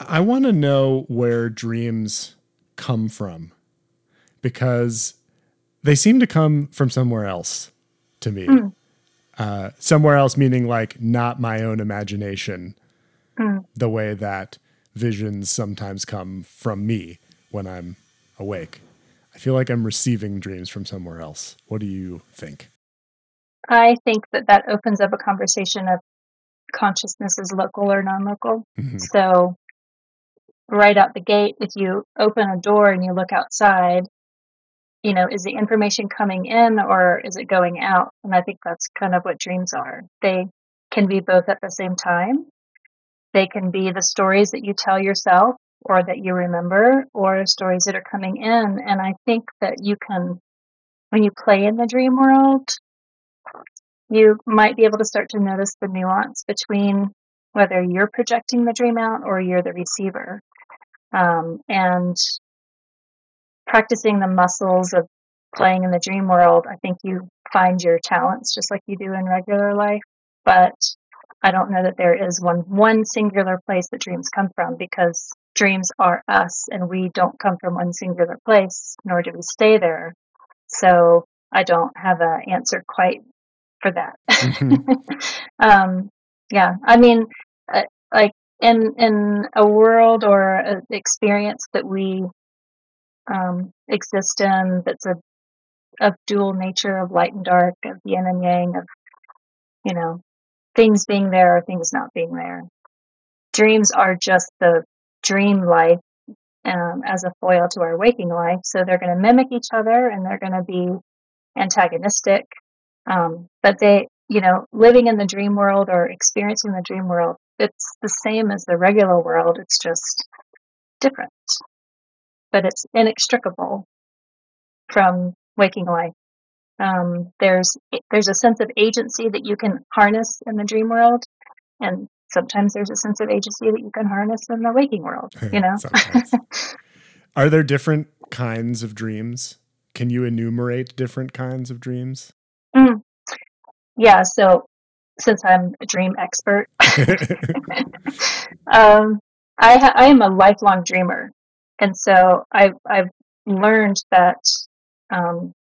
I want to know where dreams come from because they seem to come from somewhere else to me. Mm. Uh, somewhere else, meaning like not my own imagination, mm. the way that visions sometimes come from me when I'm awake. I feel like I'm receiving dreams from somewhere else. What do you think? I think that that opens up a conversation of consciousness is local or non local. Mm-hmm. So, right out the gate, if you open a door and you look outside, you know, is the information coming in or is it going out? And I think that's kind of what dreams are. They can be both at the same time. They can be the stories that you tell yourself or that you remember or stories that are coming in. And I think that you can, when you play in the dream world, you might be able to start to notice the nuance between whether you're projecting the dream out or you're the receiver. Um, and practicing the muscles of playing in the dream world, I think you find your talents just like you do in regular life. But I don't know that there is one one singular place that dreams come from because dreams are us and we don't come from one singular place, nor do we stay there. So I don't have an answer quite for that. Mm-hmm. um, yeah, I mean, uh, like in in a world or an experience that we um, exist in that's a of dual nature of light and dark, of yin and yang, of you know things being there or things not being there. Dreams are just the dream life um, as a foil to our waking life, so they're going to mimic each other and they're going to be antagonistic. Um, but they, you know, living in the dream world or experiencing the dream world, it's the same as the regular world. It's just different but it's inextricable from waking life. Um, there's there's a sense of agency that you can harness in the dream world, and sometimes there's a sense of agency that you can harness in the waking world. You know. Are there different kinds of dreams? Can you enumerate different kinds of dreams? Mm. Yeah. So since I'm a dream expert, um, I, ha- I am a lifelong dreamer. And so I've, I've learned that um,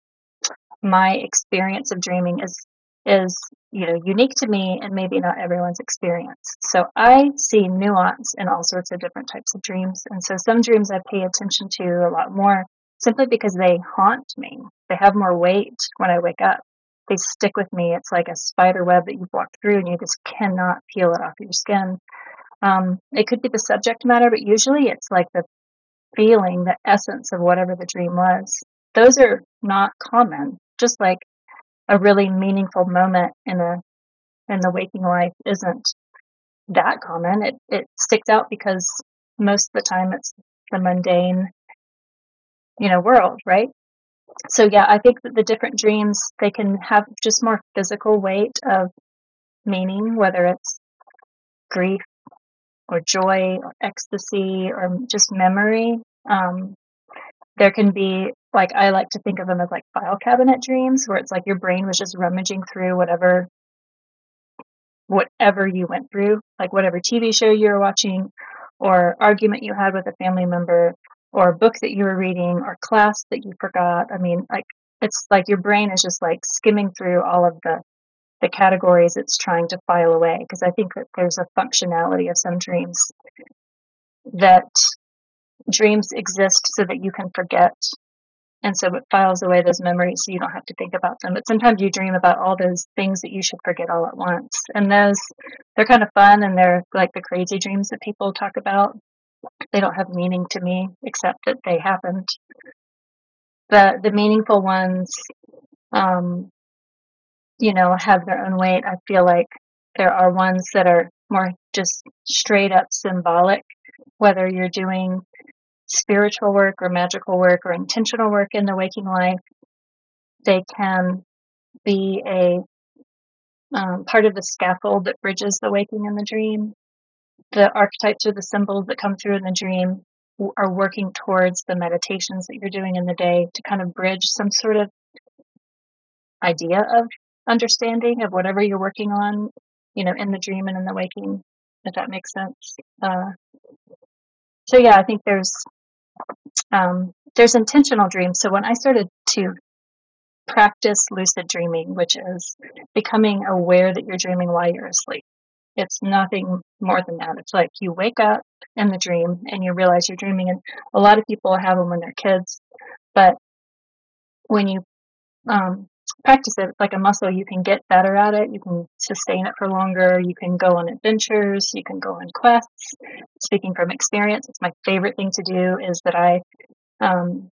my experience of dreaming is is you know unique to me and maybe not everyone's experience. So i see nuance in all sorts of different types of dreams. And so some dreams i pay attention to a lot more simply because they haunt me. They have more weight when i wake up they stick with me it's like a spider web that you've walked through and you just cannot peel it off your skin um, it could be the subject matter but usually it's like the feeling, the essence of whatever the dream was. Those are not common, just like a really meaningful moment in a in the waking life isn't that common. It it sticks out because most of the time it's the mundane, you know, world, right? So yeah, I think that the different dreams they can have just more physical weight of meaning, whether it's grief or joy or ecstasy or just memory. Um, there can be like I like to think of them as like file cabinet dreams, where it's like your brain was just rummaging through whatever whatever you went through, like whatever TV show you were watching, or argument you had with a family member, or a book that you were reading, or class that you forgot. I mean, like it's like your brain is just like skimming through all of the the categories it's trying to file away because I think that there's a functionality of some dreams that dreams exist so that you can forget and so it files away those memories so you don't have to think about them but sometimes you dream about all those things that you should forget all at once and those they're kind of fun and they're like the crazy dreams that people talk about they don't have meaning to me except that they happened the the meaningful ones um, you know, have their own weight. I feel like there are ones that are more just straight up symbolic, whether you're doing spiritual work or magical work or intentional work in the waking life, they can be a um, part of the scaffold that bridges the waking and the dream. The archetypes or the symbols that come through in the dream are working towards the meditations that you're doing in the day to kind of bridge some sort of idea of understanding of whatever you're working on, you know, in the dream and in the waking, if that makes sense. Uh, so yeah, I think there's um, there's intentional dreams. So when I started to practice lucid dreaming, which is becoming aware that you're dreaming while you're asleep. It's nothing more than that. It's like you wake up in the dream and you realize you're dreaming. And a lot of people have them when they're kids, but when you um, practice it it's like a muscle, you can get better at it. You can sustain it for longer. You can go on adventures. You can go on quests. Speaking from experience, it's my favorite thing to do is that I um,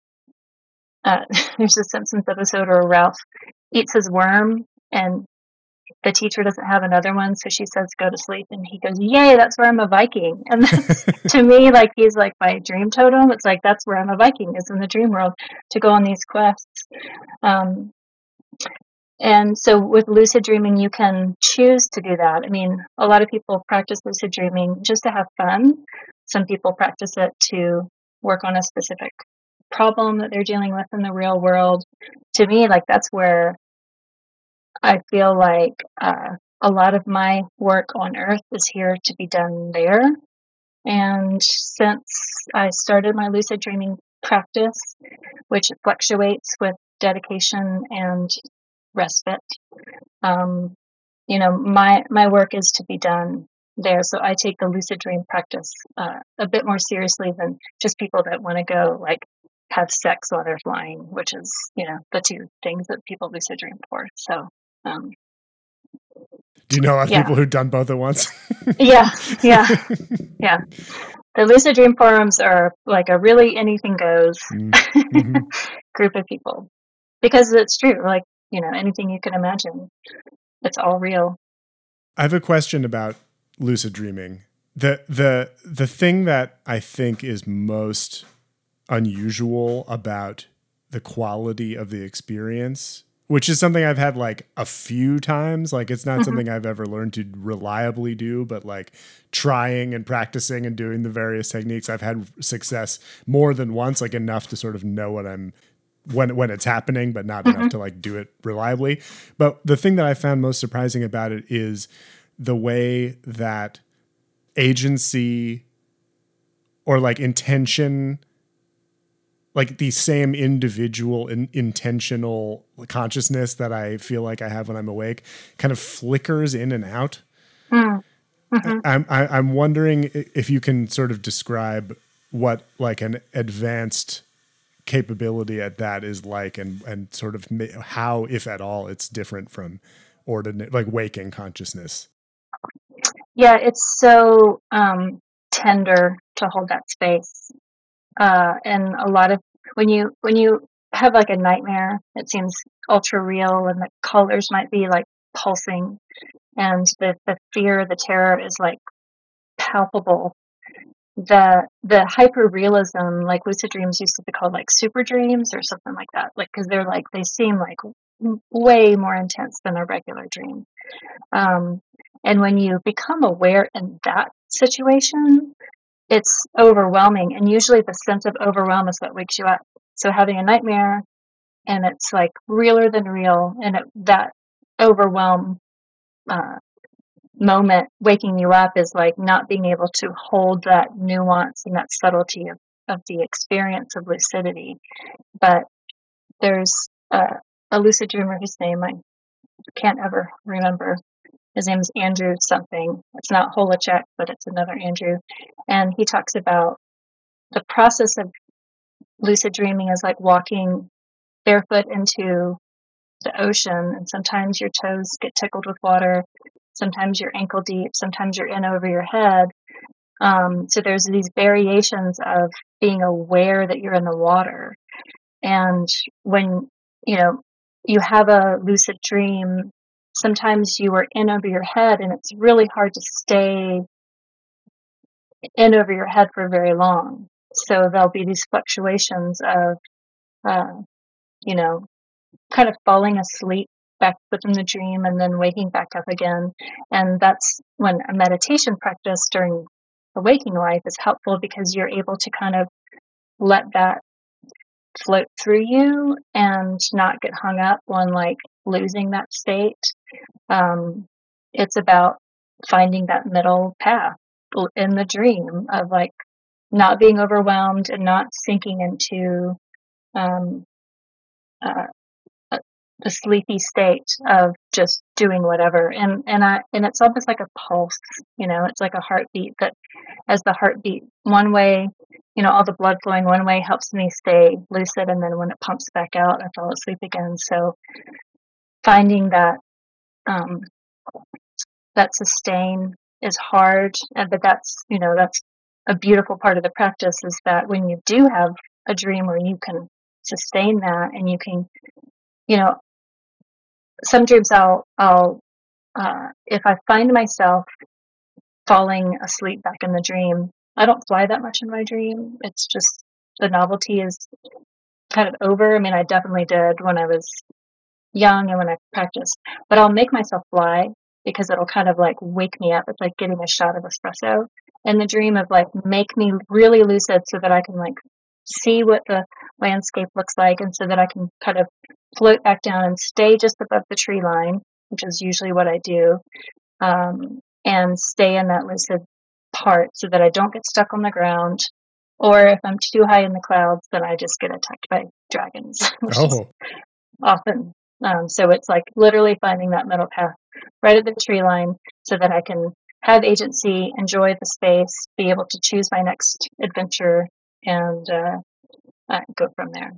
uh, there's a Simpsons episode where Ralph eats his worm and the teacher doesn't have another one, so she says go to sleep, and he goes, "Yay, that's where I'm a Viking." And to me, like he's like my dream totem. It's like that's where I'm a Viking is in the dream world to go on these quests. Um, and so with lucid dreaming, you can choose to do that. I mean, a lot of people practice lucid dreaming just to have fun. Some people practice it to work on a specific problem that they're dealing with in the real world. To me, like that's where I feel like uh, a lot of my work on earth is here to be done there. And since I started my lucid dreaming practice, which fluctuates with dedication and respite, um, you know, my my work is to be done there. So I take the lucid dream practice uh, a bit more seriously than just people that want to go like have sex while they're flying, which is, you know, the two things that people lucid dream for. So, um, do you know a lot of yeah. people who've done both at once? yeah, yeah, yeah. The lucid dream forums are like a really anything goes mm-hmm. group of people because it's true. Like, you know, anything you can imagine, it's all real. I have a question about lucid dreaming. The the the thing that I think is most unusual about the quality of the experience which is something I've had like a few times. Like it's not mm-hmm. something I've ever learned to reliably do, but like trying and practicing and doing the various techniques, I've had success more than once, like enough to sort of know what I'm when when it's happening, but not mm-hmm. enough to like do it reliably. But the thing that I found most surprising about it is the way that agency or like intention like the same individual in, intentional consciousness that I feel like I have when I'm awake kind of flickers in and out. Mm. Mm-hmm. I'm I, am i am wondering if you can sort of describe what like an advanced capability at that is like and and sort of how if at all it's different from ordinary like waking consciousness yeah it's so um tender to hold that space uh, and a lot of when you when you have like a nightmare, it seems ultra real, and the colors might be like pulsing, and the the fear, the terror is like palpable. The the hyper realism, like lucid dreams, used to be called like super dreams or something like that, like because they're like they seem like way more intense than a regular dream. Um, and when you become aware in that situation, it's overwhelming. And usually the sense of overwhelm is what wakes you up. So having a nightmare and it's like realer than real, and it, that overwhelm uh, moment waking you up is like not being able to hold that nuance and that subtlety of, of the experience of lucidity. But there's a, a lucid dreamer whose name I can't ever remember, his name is Andrew something. It's not Holecek, but it's another Andrew. And he talks about the process of lucid dreaming is like walking barefoot into the ocean. And sometimes your toes get tickled with water. Sometimes you're ankle deep. Sometimes you're in over your head. Um, so there's these variations of being aware that you're in the water. And when, you know, you have a lucid dream, sometimes you are in over your head and it's really hard to stay in over your head for very long. So there'll be these fluctuations of, uh, you know, kind of falling asleep back within the dream and then waking back up again. And that's when a meditation practice during the waking life is helpful because you're able to kind of let that float through you and not get hung up on like losing that state. Um, it's about finding that middle path in the dream of like not being overwhelmed and not sinking into um, uh, the sleepy state of just doing whatever. And and i and it's almost like a pulse you know it's like a heartbeat that as the heartbeat one way you know all the blood flowing one way helps me stay lucid and then when it pumps back out i fall asleep again. So finding that um that sustain is hard but that's you know that's a beautiful part of the practice is that when you do have a dream where you can sustain that and you can you know some dreams I'll I'll uh, if I find myself falling asleep back in the dream, I don't fly that much in my dream. It's just the novelty is kind of over. I mean, I definitely did when I was young and when I practice. but I'll make myself fly because it'll kind of like wake me up. It's like getting a shot of espresso and the dream of like make me really lucid so that I can like see what the landscape looks like and so that I can kind of float back down and stay just above the tree line, which is usually what I do, um, and stay in that lucid part so that I don't get stuck on the ground. Or if I'm too high in the clouds, then I just get attacked by dragons, which oh. is often. Um, so it's like literally finding that middle path right at the tree line so that I can have agency, enjoy the space, be able to choose my next adventure, and uh, uh, go from there.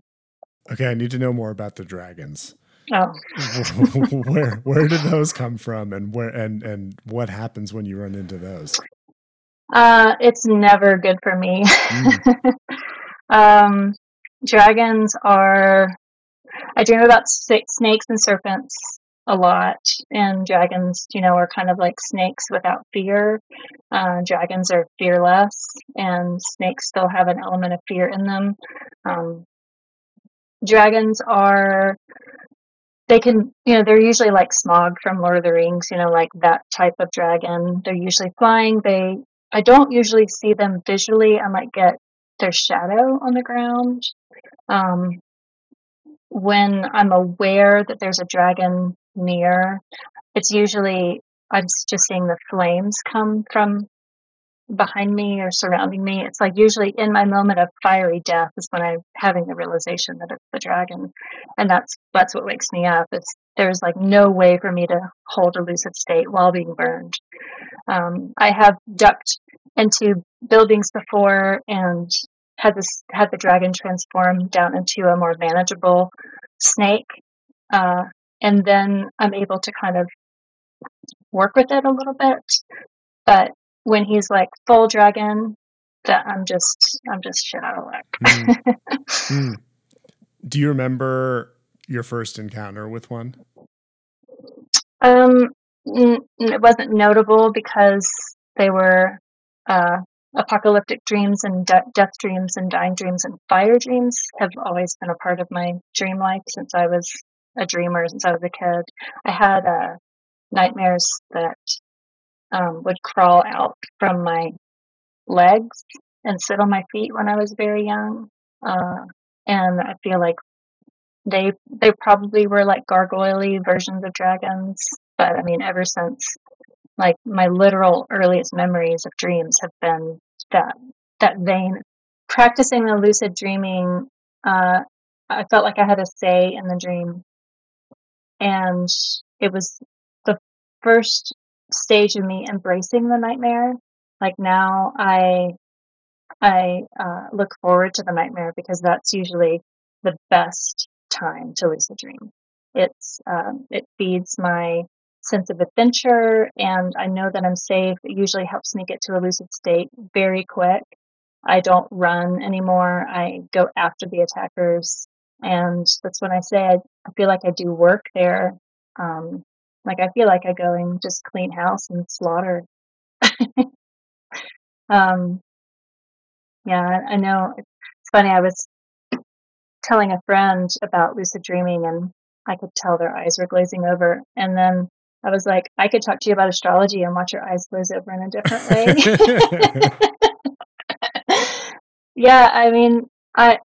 Okay, I need to know more about the dragons. Oh. where where did those come from and where and and what happens when you run into those? Uh it's never good for me. Mm. um dragons are I dream about snakes and serpents a lot and dragons you know are kind of like snakes without fear. Uh, dragons are fearless and snakes still have an element of fear in them. Um, dragons are they can you know they're usually like Smaug from lord of the rings you know like that type of dragon. They're usually flying. They i don't usually see them visually. I might get their shadow on the ground. Um, when i'm aware that there's a dragon near it's usually i'm just seeing the flames come from behind me or surrounding me. It's like usually in my moment of fiery death is when I'm having the realization that it's the dragon, and that's that's what wakes me up. It's there's like no way for me to hold a lucid state while being burned. Um, I have ducked into buildings before and had this had the dragon transform down into a more manageable snake, uh, and then I'm able to kind of work with it a little bit. But when he's like full dragon, that I'm just I'm just shit out of luck. mm. Mm. Do you remember your first encounter with one? Um, it wasn't notable because they were uh, apocalyptic dreams and de- death dreams and dying dreams and fire dreams have always been a part of my dream life since I was a dreamer since I was a kid. I had uh, nightmares that um, would crawl out from my legs and sit on my feet when I was very young. Uh, and I feel like they they probably were like gargoyle versions of dragons. But I mean, ever since like my literal earliest memories of dreams have been that that vein. Practicing the lucid dreaming, uh, I felt like I had a say in the dream, and it was the first stage of me embracing the nightmare. Like now, I I uh, look forward to the nightmare because that's usually the best time to lucid dream. It's um, it feeds my sense of adventure, and I know that I'm safe. It usually helps me get to a lucid state very quick. I don't run anymore. I go after the attackers, and that's when I say I, I feel like I do work there. Um, like I feel like I go and just clean house and slaughter. um, yeah, I know. It's funny. I was telling a friend about lucid dreaming, and I could tell their eyes were glazing over. And then I was like, I could talk to you about astrology and watch your eyes glaze over in a different way. yeah, I mean, I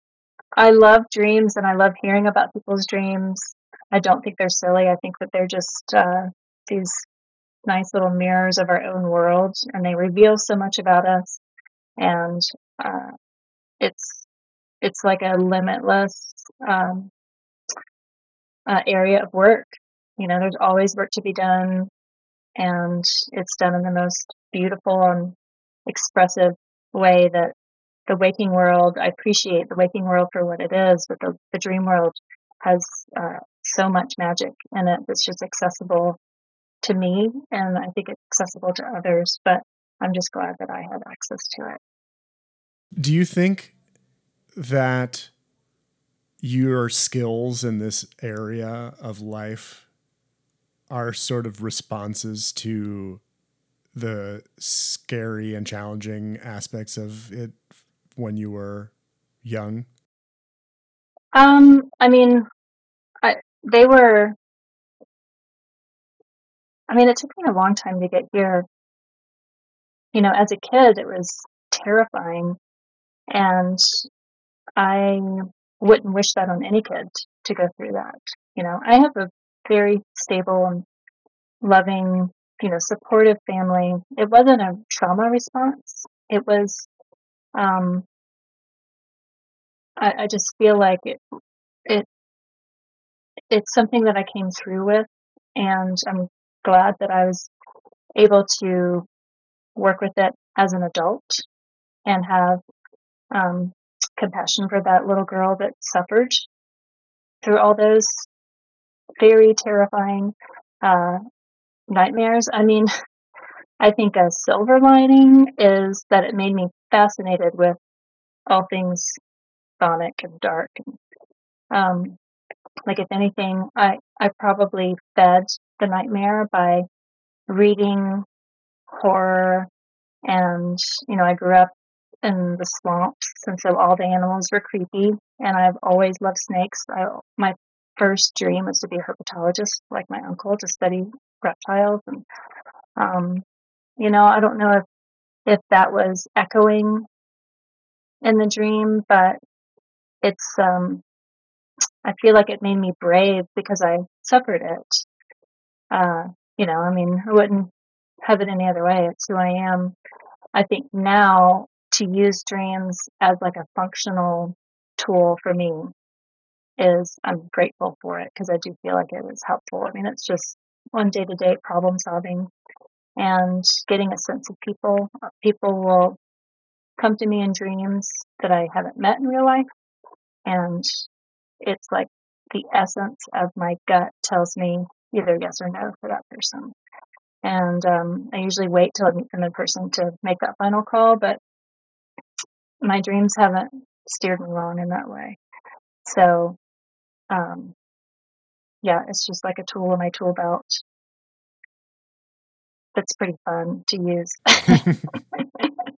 I love dreams and I love hearing about people's dreams. I don't think they're silly. I think that they're just uh, these nice little mirrors of our own world, and they reveal so much about us. And uh, it's it's like a limitless um, uh, area of work. You know, there's always work to be done, and it's done in the most beautiful and expressive way that the waking world. I appreciate the waking world for what it is, but the, the dream world has uh, so much magic in it that's just accessible to me, and I think it's accessible to others. But I'm just glad that I had access to it. Do you think that your skills in this area of life are sort of responses to the scary and challenging aspects of it when you were young? Um, I mean, I, they were. I mean, it took me a long time to get here. You know, as a kid, it was terrifying, and I wouldn't wish that on any kid to go through that. You know, I have a very stable and loving, you know, supportive family. It wasn't a trauma response. It was, um, I, I just feel like it, it, it's something that I came through with, and I'm glad that I was able to work with it as an adult and have um, compassion for that little girl that suffered through all those very terrifying uh, nightmares. I mean, I think a silver lining is that it made me fascinated with all things sonic and dark. And, um, like if anything, I I probably fed the nightmare by reading horror, and you know I grew up in the swamps, and so all the animals were creepy. And I've always loved snakes. I, my first dream was to be a herpetologist, like my uncle, to study reptiles. And um, you know, I don't know if if that was echoing in the dream, but it's um, I feel like it made me brave because I suffered it. Uh, you know, I mean, I wouldn't have it any other way. It's who I am. I think now to use dreams as like a functional tool for me is I'm grateful for it because I do feel like it was helpful. I mean, it's just one day to day problem solving and getting a sense of people. People will come to me in dreams that I haven't met in real life, and it's like the essence of my gut tells me either yes or no for that person. And um, I usually wait till I meet them in person to make that final call, but my dreams haven't steered me wrong in that way. So, um, yeah, it's just like a tool in my tool belt. That's pretty fun to use.